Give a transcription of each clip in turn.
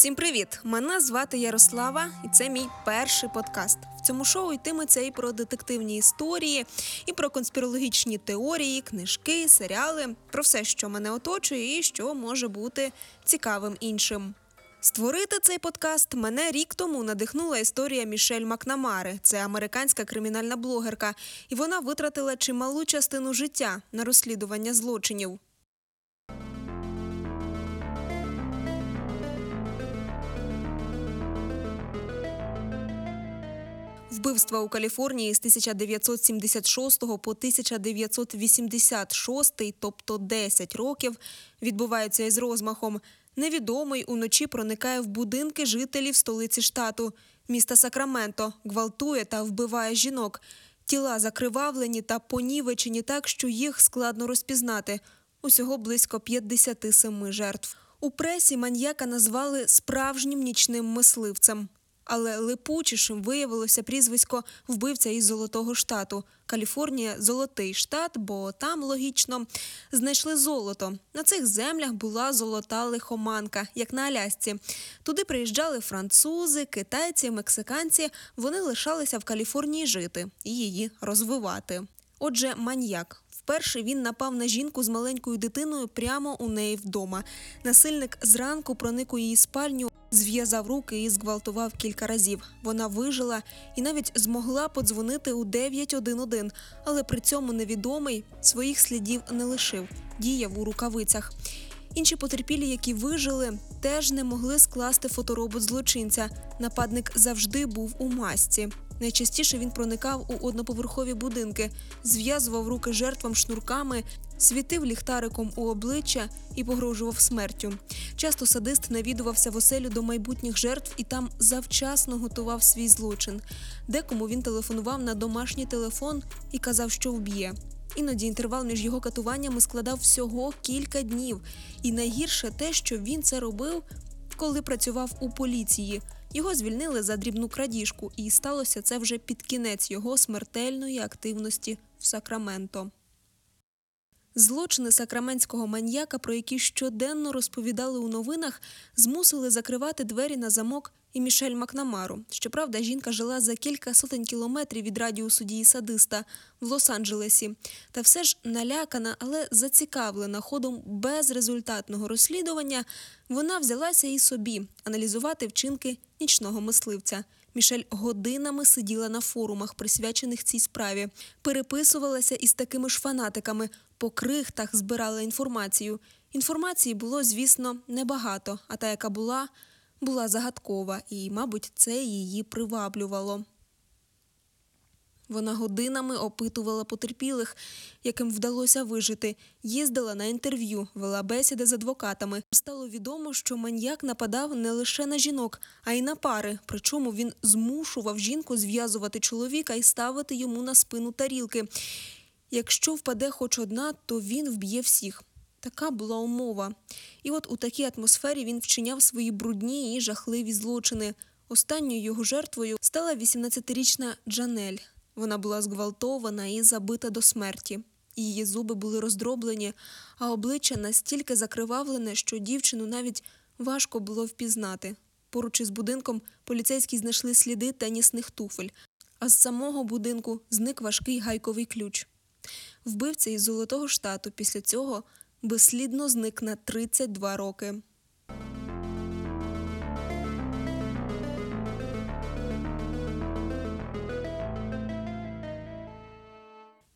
Всім привіт! Мене звати Ярослава, і це мій перший подкаст. В цьому шоу йтиметься і про детективні історії, і про конспірологічні теорії, книжки, серіали, про все, що мене оточує, і що може бути цікавим іншим. Створити цей подкаст мене рік тому надихнула історія Мішель Макнамари. Це американська кримінальна блогерка, і вона витратила чималу частину життя на розслідування злочинів. Вбивства у Каліфорнії з 1976 по 1986, тобто 10 років, відбуваються із розмахом. Невідомий уночі проникає в будинки жителів столиці штату, міста Сакраменто, гвалтує та вбиває жінок. Тіла закривавлені та понівечені так, що їх складно розпізнати. Усього близько 57 жертв. У пресі маньяка назвали справжнім нічним мисливцем. Але липучішим виявилося прізвисько вбивця із Золотого штату. Каліфорнія золотий штат, бо там логічно знайшли золото. На цих землях була золота лихоманка, як на Алясці. Туди приїжджали французи, китайці, мексиканці. Вони лишалися в Каліфорнії жити і її розвивати. Отже, маньяк. Вперше він напав на жінку з маленькою дитиною прямо у неї вдома. Насильник зранку проник у її спальню, зв'язав руки і зґвалтував кілька разів. Вона вижила і навіть змогла подзвонити у 911, але при цьому невідомий своїх слідів не лишив, діяв у рукавицях. Інші потерпілі, які вижили, теж не могли скласти фоторобот злочинця. Нападник завжди був у масці. Найчастіше він проникав у одноповерхові будинки, зв'язував руки жертвам шнурками, світив ліхтариком у обличчя і погрожував смертю. Часто садист навідувався в оселю до майбутніх жертв і там завчасно готував свій злочин. Декому він телефонував на домашній телефон і казав, що вб'є. Іноді інтервал між його катуваннями складав всього кілька днів, і найгірше те, що він це робив, коли працював у поліції. Його звільнили за дрібну крадіжку, і сталося це вже під кінець його смертельної активності в Сакраменто. Злочини сакраментського маньяка, про які щоденно розповідали у новинах, змусили закривати двері на замок і Мішель Макнамару. Щоправда, жінка жила за кілька сотень кілометрів від радіусу дії садиста в Лос-Анджелесі. Та все ж налякана, але зацікавлена ходом безрезультатного розслідування, вона взялася і собі аналізувати вчинки нічного мисливця. Мішель годинами сиділа на форумах, присвячених цій справі, переписувалася із такими ж фанатиками, по крихтах збирала інформацію. Інформації було, звісно, небагато, а та, яка була, була загадкова, і, мабуть, це її приваблювало. Вона годинами опитувала потерпілих, яким вдалося вижити, їздила на інтерв'ю, вела бесіди з адвокатами. Стало відомо, що маньяк нападав не лише на жінок, а й на пари. Причому він змушував жінку зв'язувати чоловіка і ставити йому на спину тарілки. Якщо впаде хоч одна, то він вб'є всіх. Така була умова. І от у такій атмосфері він вчиняв свої брудні і жахливі злочини. Останньою його жертвою стала 18-річна Джанель. Вона була зґвалтована і забита до смерті. Її зуби були роздроблені, а обличчя настільки закривавлене, що дівчину навіть важко було впізнати. Поруч із будинком поліцейські знайшли сліди тенісних туфель, а з самого будинку зник важкий гайковий ключ. Вбивця із Золотого штату після цього безслідно зник на 32 роки.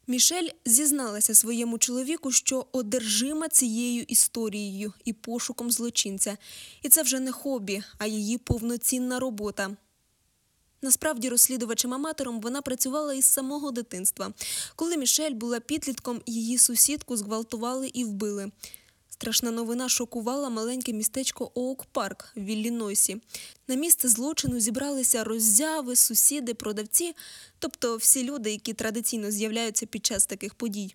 Мішель зізналася своєму чоловіку, що одержима цією історією і пошуком злочинця, і це вже не хобі, а її повноцінна робота. Насправді, розслідувачем-аматором вона працювала із самого дитинства. Коли Мішель була підлітком, її сусідку зґвалтували і вбили. Страшна новина шокувала маленьке містечко Оук Парк в Іллінойсі. На місце злочину зібралися роззяви, сусіди, продавці, тобто всі люди, які традиційно з'являються під час таких подій.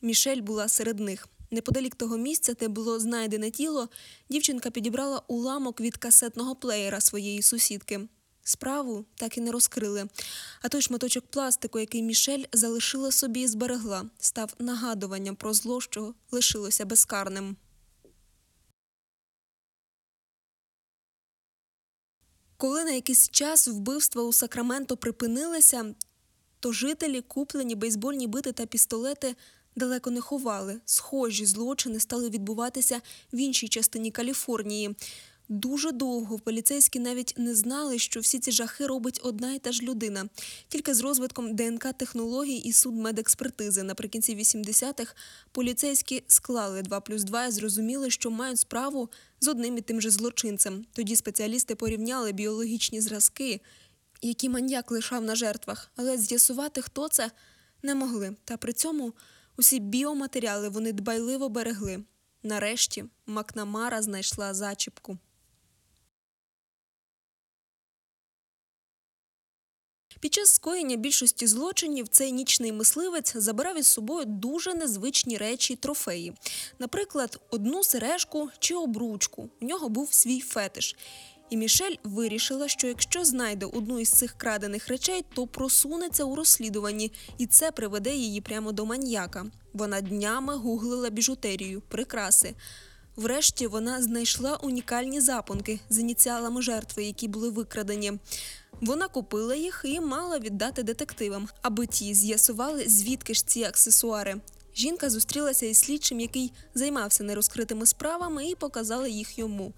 Мішель була серед них. Неподалік того місця, де було знайдене тіло, дівчинка підібрала уламок від касетного плеєра своєї сусідки. Справу так і не розкрили. А той шматочок пластику, який Мішель залишила собі і зберегла, став нагадуванням про зло, що лишилося безкарним. Коли на якийсь час вбивства у Сакраменто припинилися, то жителі, куплені бейсбольні бити та пістолети, далеко не ховали. Схожі злочини стали відбуватися в іншій частині Каліфорнії. Дуже довго поліцейські навіть не знали, що всі ці жахи робить одна і та ж людина. Тільки з розвитком ДНК технологій і судмедекспертизи наприкінці 80-х поліцейські склали 2 плюс 2 і зрозуміли, що мають справу з одним і тим же злочинцем. Тоді спеціалісти порівняли біологічні зразки, які маньяк лишав на жертвах, але з'ясувати, хто це, не могли. Та при цьому усі біоматеріали вони дбайливо берегли. Нарешті Макнамара знайшла зачіпку. Під час скоєння більшості злочинів цей нічний мисливець забирав із собою дуже незвичні речі трофеї. Наприклад, одну сережку чи обручку. У нього був свій фетиш. І Мішель вирішила, що якщо знайде одну із цих крадених речей, то просунеться у розслідуванні, і це приведе її прямо до маньяка. Вона днями гуглила біжутерію, прикраси. Врешті вона знайшла унікальні запонки з ініціалами жертви, які були викрадені. Вона купила їх і мала віддати детективам, аби ті з'ясували, звідки ж ці аксесуари. Жінка зустрілася із слідчим, який займався нерозкритими справами, і показала їх йому.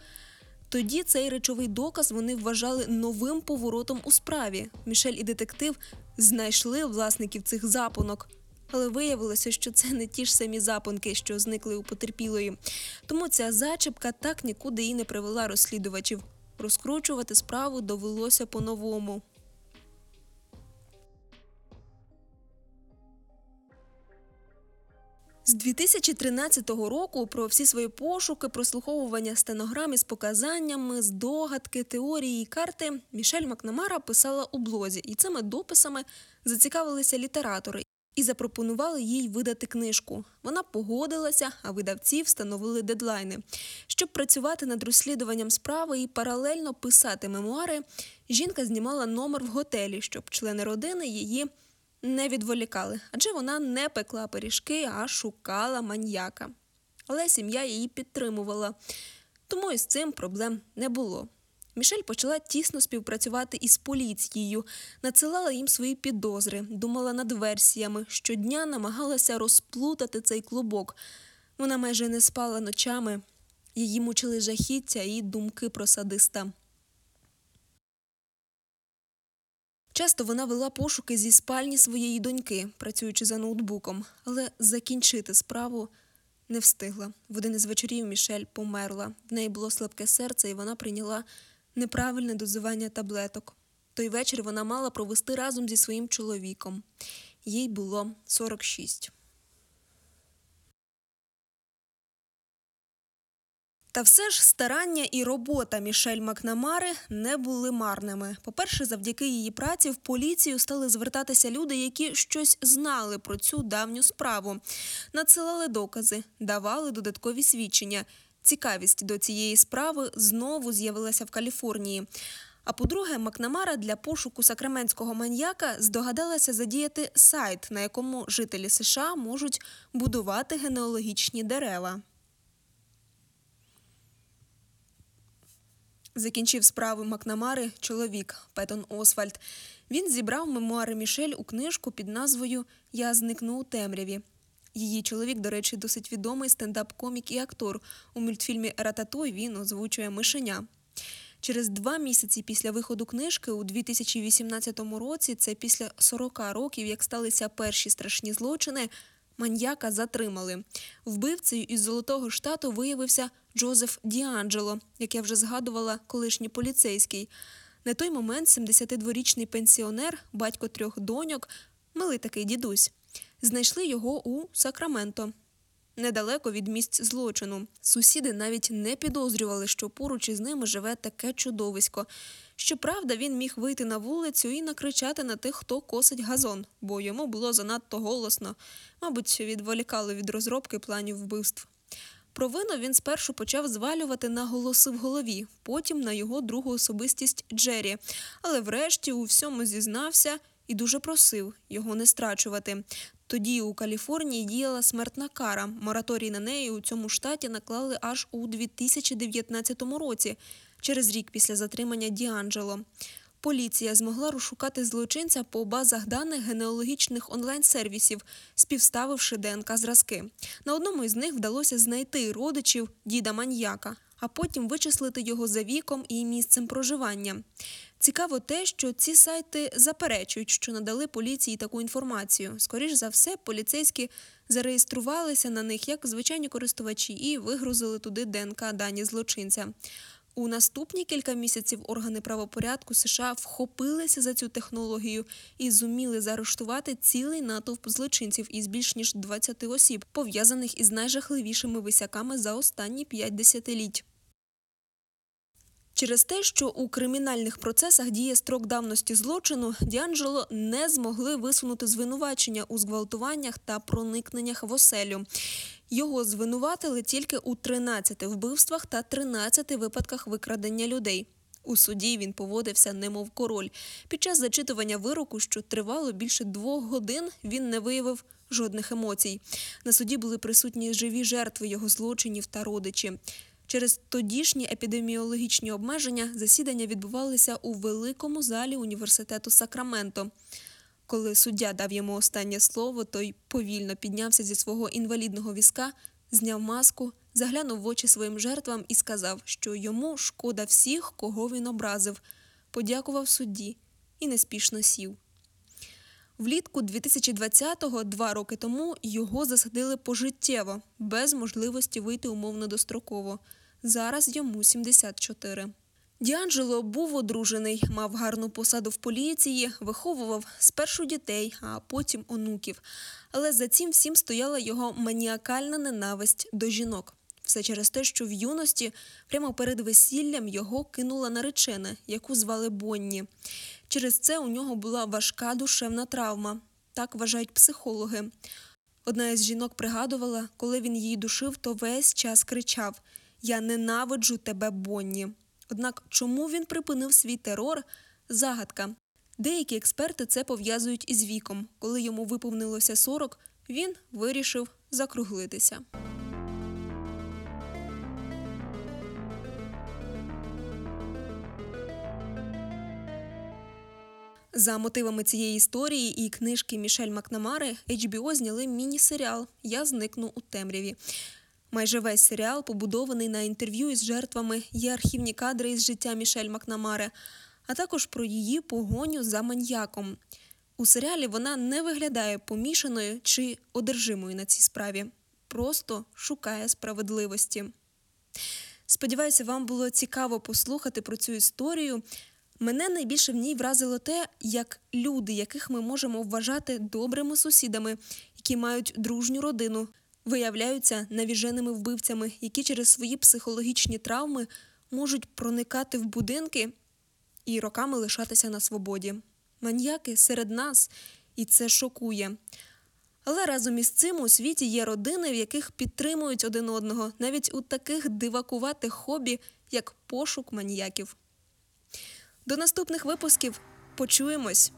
Тоді цей речовий доказ вони вважали новим поворотом у справі. Мішель і детектив знайшли власників цих запонок. Але виявилося, що це не ті ж самі запонки, що зникли у потерпілої. Тому ця зачіпка так нікуди і не привела розслідувачів. Розкручувати справу довелося по-новому. З 2013 року про всі свої пошуки, прослуховування стенограм із показаннями, здогадки, теорії і карти Мішель Макнамара писала у блозі, і цими дописами зацікавилися літератори і запропонували їй видати книжку. Вона погодилася, а видавці встановили дедлайни. Щоб працювати над розслідуванням справи і паралельно писати мемуари, жінка знімала номер в готелі, щоб члени родини її не відволікали, адже вона не пекла пиріжки, а шукала маньяка. Але сім'я її підтримувала, тому із цим проблем не було. Мішель почала тісно співпрацювати із поліцією, надсилала їм свої підозри, думала над версіями, щодня намагалася розплутати цей клубок. Вона майже не спала ночами, її мучили жахіття і думки про садиста. Часто вона вела пошуки зі спальні своєї доньки, працюючи за ноутбуком, але закінчити справу не встигла. В один із вечорів Мішель померла. В неї було слабке серце, і вона прийняла неправильне дозування таблеток. Той вечір вона мала провести разом зі своїм чоловіком. Їй було 46. Та все ж старання і робота Мішель Макнамари не були марними. По-перше, завдяки її праці в поліцію стали звертатися люди, які щось знали про цю давню справу, надсилали докази, давали додаткові свідчення. Цікавість до цієї справи знову з'явилася в Каліфорнії. А по-друге, Макнамара для пошуку сакраментського маньяка здогадалася задіяти сайт, на якому жителі США можуть будувати генеалогічні дерева. Закінчив справи Макнамари чоловік Петон Освальд. Він зібрав мемуари Мішель у книжку під назвою Я зникну у темряві. Її чоловік, до речі, досить відомий стендап-комік і актор. У мультфільмі Рататой він озвучує мишеня. Через два місяці після виходу книжки у 2018 році, це після 40 років, як сталися перші страшні злочини, маньяка затримали. Вбивцею із Золотого штату виявився Джозеф Діанджело, як я вже згадувала, колишній поліцейський. На той момент 72-річний пенсіонер, батько трьох доньок, милий такий дідусь. Знайшли його у Сакраменто. Недалеко від місць злочину. Сусіди навіть не підозрювали, що поруч із ними живе таке чудовисько. Щоправда, він міг вийти на вулицю і накричати на тих, хто косить газон, бо йому було занадто голосно, мабуть, відволікало від розробки планів вбивств. Провину він спершу почав звалювати на голоси в голові, потім на його другу особистість Джері, але врешті у всьому зізнався і дуже просив його не страчувати. Тоді у Каліфорнії діяла смертна кара. Мораторій на неї у цьому штаті наклали аж у 2019 році, через рік після затримання Діанджело. Поліція змогла розшукати злочинця по базах даних генеалогічних онлайн-сервісів, співставивши ДНК зразки. На одному із них вдалося знайти родичів діда маньяка, а потім вичислити його за віком і місцем проживання. Цікаво те, що ці сайти заперечують, що надали поліції таку інформацію. Скоріш за все, поліцейські зареєструвалися на них як звичайні користувачі і вигрузили туди ДНК дані злочинця. У наступні кілька місяців органи правопорядку США вхопилися за цю технологію і зуміли заарештувати цілий натовп злочинців із більш ніж 20 осіб, пов'язаних із найжахливішими висяками за останні 5 десятиліть. Через те, що у кримінальних процесах діє строк давності злочину, Діанджело не змогли висунути звинувачення у зґвалтуваннях та проникненнях в оселю. Його звинуватили тільки у 13 вбивствах та 13 випадках викрадення людей. У суді він поводився немов король. Під час зачитування вироку, що тривало більше двох годин, він не виявив жодних емоцій. На суді були присутні живі жертви його злочинів та родичі. Через тодішні епідеміологічні обмеження засідання відбувалися у великому залі університету Сакраменто. Коли суддя дав йому останнє слово, той повільно піднявся зі свого інвалідного візка, зняв маску, заглянув в очі своїм жертвам і сказав, що йому шкода всіх, кого він образив, подякував судді і неспішно сів. Влітку 2020-го, два роки тому, його засадили пожиттєво, без можливості вийти умовно достроково. Зараз йому 74. Діанджело був одружений, мав гарну посаду в поліції, виховував спершу дітей, а потім онуків. Але за цим всім стояла його маніакальна ненависть до жінок. Все через те, що в юності, прямо перед весіллям, його кинула наречена, яку звали Бонні. Через це у нього була важка душевна травма. Так вважають психологи. Одна із жінок пригадувала, коли він її душив, то весь час кричав: Я ненавиджу тебе, Бонні. Однак, чому він припинив свій терор? Загадка. Деякі експерти це пов'язують із віком. Коли йому виповнилося 40, він вирішив закруглитися. За мотивами цієї історії і книжки Мішель Макнамари HBO зняли міні-серіал Я зникну у темряві. Майже весь серіал побудований на інтерв'ю із жертвами, є архівні кадри із життя Мішель Макнамари, а також про її погоню за маньяком. У серіалі вона не виглядає помішаною чи одержимою на цій справі, просто шукає справедливості. Сподіваюся, вам було цікаво послухати про цю історію. Мене найбільше в ній вразило те, як люди, яких ми можемо вважати добрими сусідами, які мають дружню родину, виявляються навіженими вбивцями, які через свої психологічні травми можуть проникати в будинки і роками лишатися на свободі. Маньяки серед нас, і це шокує. Але разом із цим у світі є родини, в яких підтримують один одного, навіть у таких дивакуватих хобі, як пошук маніяків. До наступних випусків почуємось.